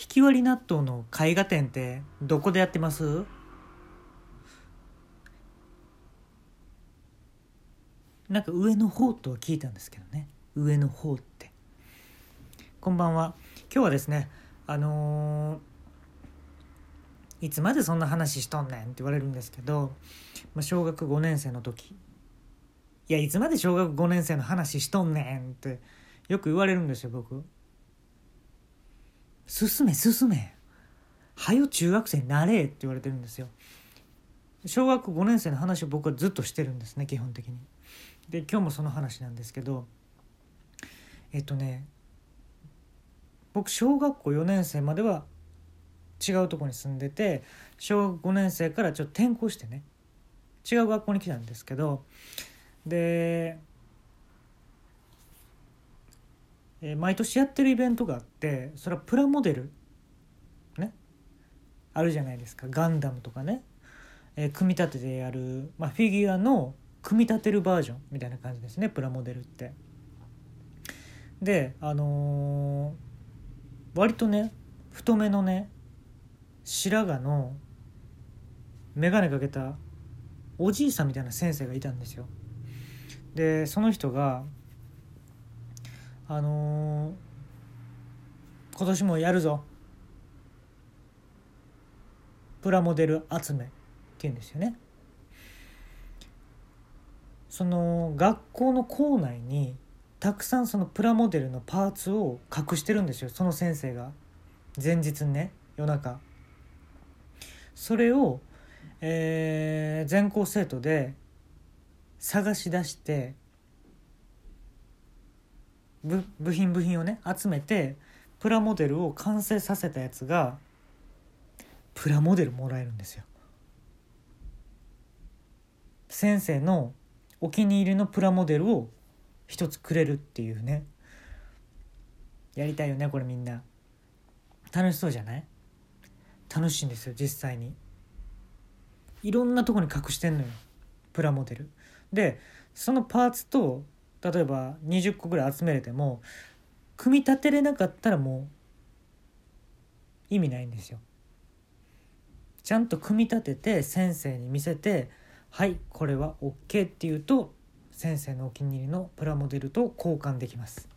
引き割り納豆の絵画展ってどこでやってます？なんか上の方とは聞いたんですけどね。上の方って。こんばんは。今日はですねあのーいつまでそんな話しとんねんって言われるんですけど、まあ、小学5年生の時。いやいつまで小学5年生の話しとんねんってよく言われるんですよ僕。進め進め。はよ中学生になれって言われてるんですよ。小学5年生の話を僕はずっとしてるんですね基本的に。で今日もその話なんですけどえっとね僕小学校4年生までは違うとこに住んでて小学5年生からちょっと転校してね違う学校に来たんですけどで、えー毎年やってるイベントがあってそれはプラモデルねあるじゃないですかガンダムとかね、えー組み立ててやる、まあ、フィギュアの組み立てるバージョンみたいな感じですねプラモデルって。であのー割とね太めのね白髪の眼鏡かけたおじいさんみたいな先生がいたんですよ。でその人があのー今年もやるぞ。プラモデル集めって言うんですよね。その学校の校内にたくさんそのプラモデルのパーツを隠してるんですよ。その先生が。前日にね夜中。それを、えー全校生徒で探し出して部品部品をね集めてプラモデルを完成させたやつがプラモデルもらえるんですよ。先生のお気に入りのプラモデルを一つくれるっていうね。やりたいよねこれみんな。楽しそうじゃない？楽しいんですよ実際に。いろんなとこに隠してんのよプラモデル。でそのパーツと例えば20個ぐらい集めれても組み立てれなかったらもう意味ないんですよ。ちゃんと組み立てて先生に見せてはいこれは OK っていうと先生のお気に入りのプラモデルと交換できます。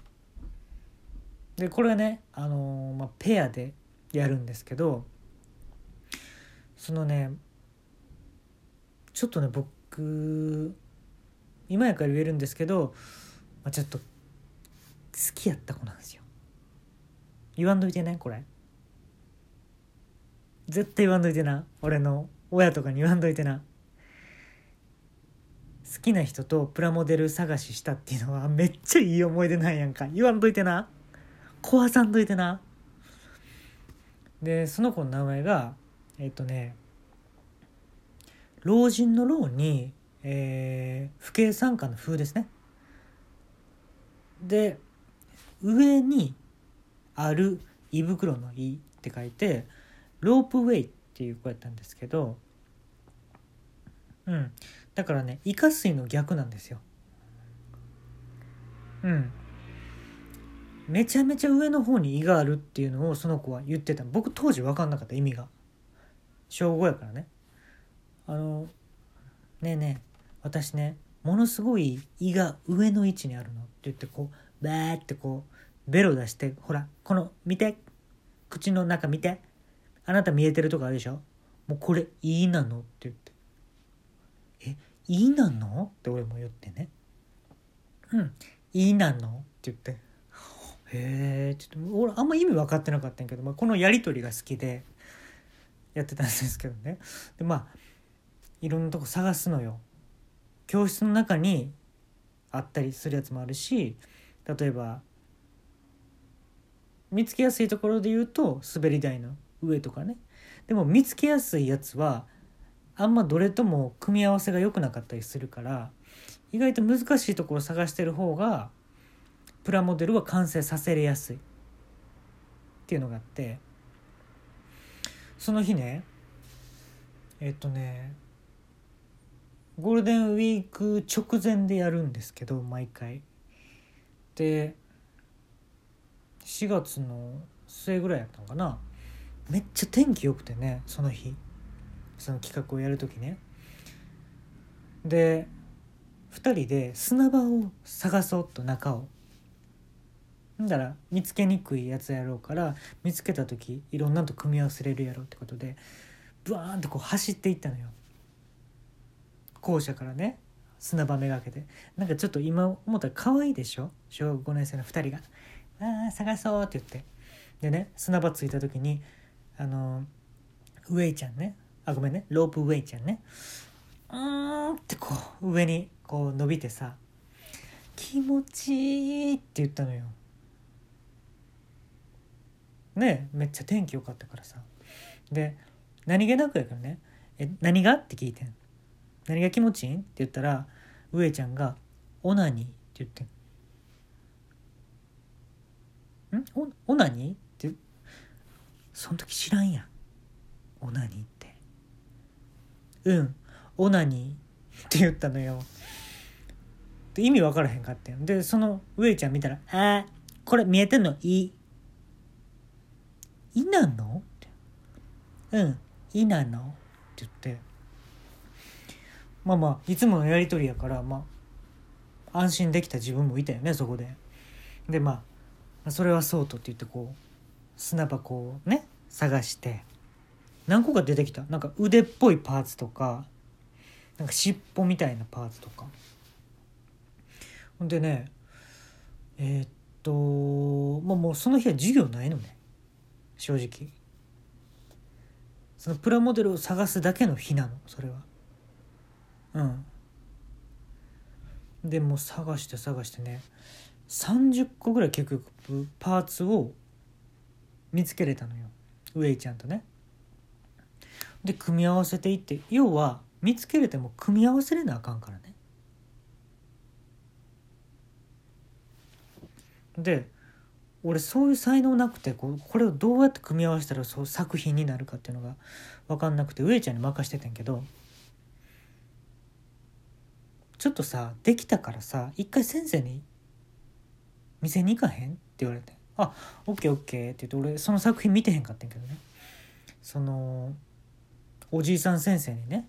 でこれはね、あのーまあ、ペアでやるんですけどそのねちょっとね僕今やから言えるんですけど、まあ、ちょっと好きやった子なんですよ。言わんといてねこれ。絶対言わんといてな。俺の親とかに言わんといてな。好きな人とプラモデル探ししたっていうのはめっちゃいい思い出なんやんか。言わんといてな。壊さんといてな。でその子の名前がえっとね老人の老に、えー、不敬参加の風ですね。で上にある胃袋の胃って書いてロープウェイっていう子やったんですけどうん。だからねイカ水の逆なんですよ。うん。めちゃめちゃ上の方に胃があるっていうのをその子は言ってた。僕当時分かんなかった意味が。小5やからね。あのねえねえ私ねものすごい胃が上の位置にあるのって言ってこうバーってこうベロ出してほらこの見て。口の中見て。あなた見えてるとこあるでしょ？もうこれ胃なのって言って。え胃なの？って俺も言ってね。うん。胃なの？って言って。へえちょっと俺あんま意味分かってなかったんけど、まあ、このやり取りが好きでやってたんですけどね。でまあいろんなとこ探すのよ。教室の中にあったりするやつもあるし例えば見つけやすいところで言うと滑り台の上とかね。でも見つけやすいやつはあんまどれとも組み合わせが良くなかったりするから意外と難しいところを探してる方がプラモデルは完成させれやすい。っていうのがあって。その日ねえっとねゴールデンウィーク直前でやるんですけど毎回。で4月の末ぐらいやったのかな。めっちゃ天気良くてねその日。その企画をやる時ね。で2人で砂場を探そうと中を。んだら見つけにくいやつやろうから見つけた時いろんなと組み合わせれるやろうってことでブワーンとこう走っていったのよ。校舎からね砂場めがけて。なんかちょっと今思ったら可愛いでしょ？小学5年生の2人が「ああ探そう」って言って。でね砂場着いた時にあのウェイちゃんね。あごめんね。ロープウェイちゃんねうーんってこう上にこう伸びてさ「気持ちいい」って言ったのよ。ねめっちゃ天気良かったからさ。で何気なくやからね「え何が?」って聞いてん「何が気持ちいいん?」って言ったら上ちゃんが「オナニー」って言ってん「ん？オナニー?」って？その時知らんやん。オナニーって。うん。オナニーって言ったのよ。意味分からへんかったよでその上ちゃん見たら「あこれ見えてんの？いい」「いなの?」って「うん。いなの?」って言って。まあまあいつものやり取りやからまあ安心できた自分もいたよねそこで。でまあそれはそうとって言ってこう砂箱をね探して何個か出てきた。なんか腕っぽいパーツとかなんか尻尾みたいなパーツとか。ほんでねえーっとまあもうその日は授業ないのね。正直。そのプラモデルを探すだけの日なのそれは。うん。でも探して探してね。30個ぐらい結局パーツを見つけれたのよ。ウェイちゃんとね。で組み合わせていって。要は見つけれても組み合わせれなあかんからね。で俺そういう才能なくてこれをどうやって組み合わせたらそう作品になるかっていうのが分かんなくて上ちゃんに任してたんけど。ちょっとさできたからさ一回先生に「店に行かへん?」って言われて「あオッケーオッケー」って言って俺その作品見てへんかったんやけどねそのおじいさん先生にね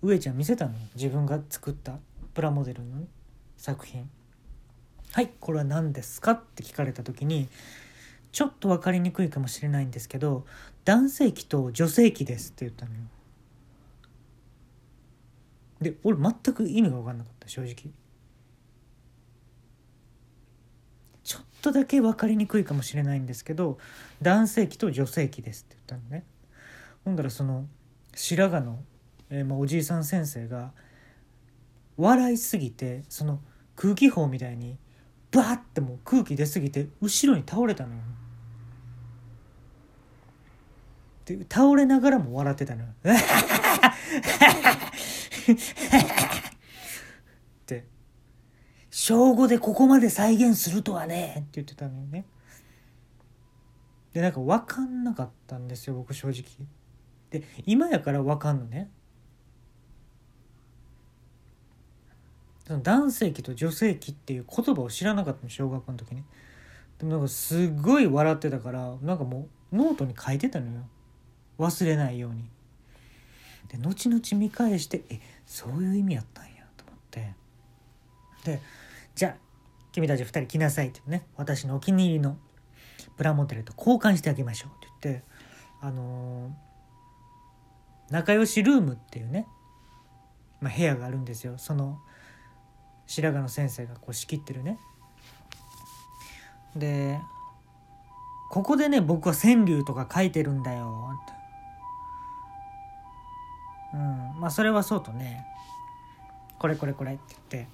上ちゃん見せたの？自分が作ったプラモデルの作品。はいこれは何ですか?」って聞かれた時にちょっと分かりにくいかもしれないんですけど「男性器と女性器です」って言ったのよ。で俺全く意味が分かんなかった正直。ちょっとだけ分かりにくいかもしれないんですけど「男性器と女性器です」って言ったのね。ほんだらその白髪の、えーまあ、おじいさん先生が笑いすぎてその空気砲みたいにバーってもう空気出すぎて後ろに倒れたのよ。で倒れながらも笑ってたのよ。って「小5でここまで再現するとはね」って言ってたのよね。でなんか分かんなかったんですよ僕正直。で今やから分かんのね。その男性器と女性器っていう言葉を知らなかったの小学校の時にでもなんかすごい笑ってたからなんかもうノートに書いてたのよ忘れないようにで後々見返してえそういう意味やったんやと思って。でじゃあ君たち2人来なさいってね私のお気に入りのプラモデルと交換してあげましょうって言ってあのー、仲良しルームっていうね、まあ、部屋があるんですよ。その白髪の先生がこう仕切ってるね。でここでね僕は川柳とか書いてるんだよって。うん。まあそれはそうとね。これこれこれって言って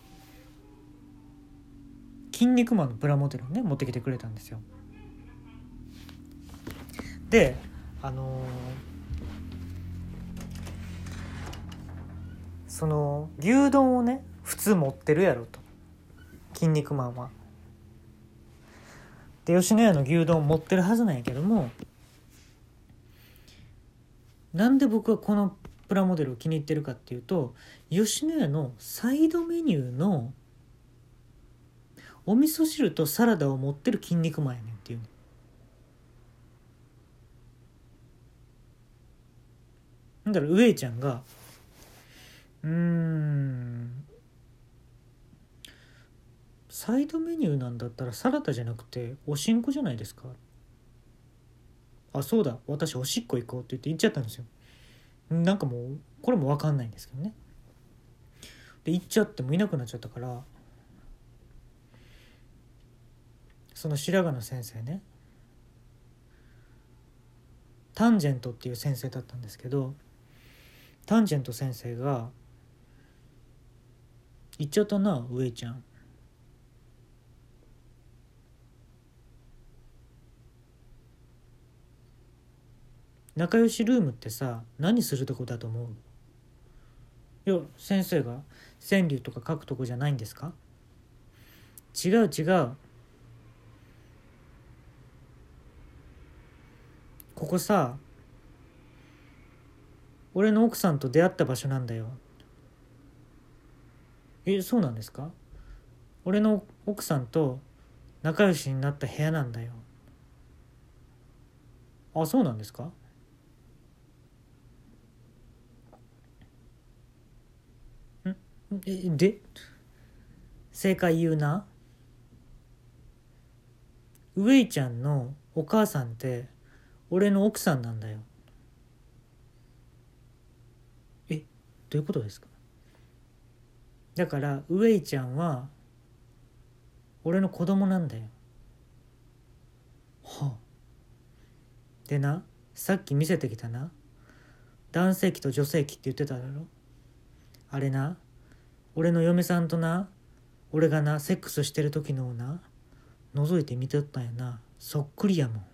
「筋肉マン」のプラモデルをね持ってきてくれたんですよ。であのー、その牛丼をね普通持ってるやろと「筋肉マンは」で吉野家の牛丼持ってるはずなんやけどもなんで僕はこのプラモデルを気に入ってるかっていうと吉野家のサイドメニューのお味噌汁とサラダを持ってる筋肉マンやねんっていう、ね、だろウエ上ちゃんがうんサイドメニューなんだったらサラダじゃなくておしんこじゃないですか。あそうだ私おしっこ行こうって言って行っちゃったんですよ。なんかもうこれも分かんないんですけどね。で行っちゃってもいなくなっちゃったからその白髪の先生ね。タンジェントっていう先生だったんですけどタンジェント先生が「行っちゃったな上ちゃん」仲良しルームってさ何するとこだと思う？いや先生が川柳とか書くとこじゃないんですか？違う違う。ここさ俺の奥さんと出会った場所なんだよ。えそうなんですか？俺の奥さんと仲良しになった部屋なんだよ。あそうなんですかえで正解言うな。ウェイちゃんのお母さんって俺の奥さんなんだよ。えどういうことですか？だからウェイちゃんは俺の子供なんだよ。はあ。でなさっき見せてきたな。男性器と女性器って言ってただろ。あれな俺の嫁さんとな俺がなセックスしてる時のをな覗いて見てったんやな。そっくりやもん。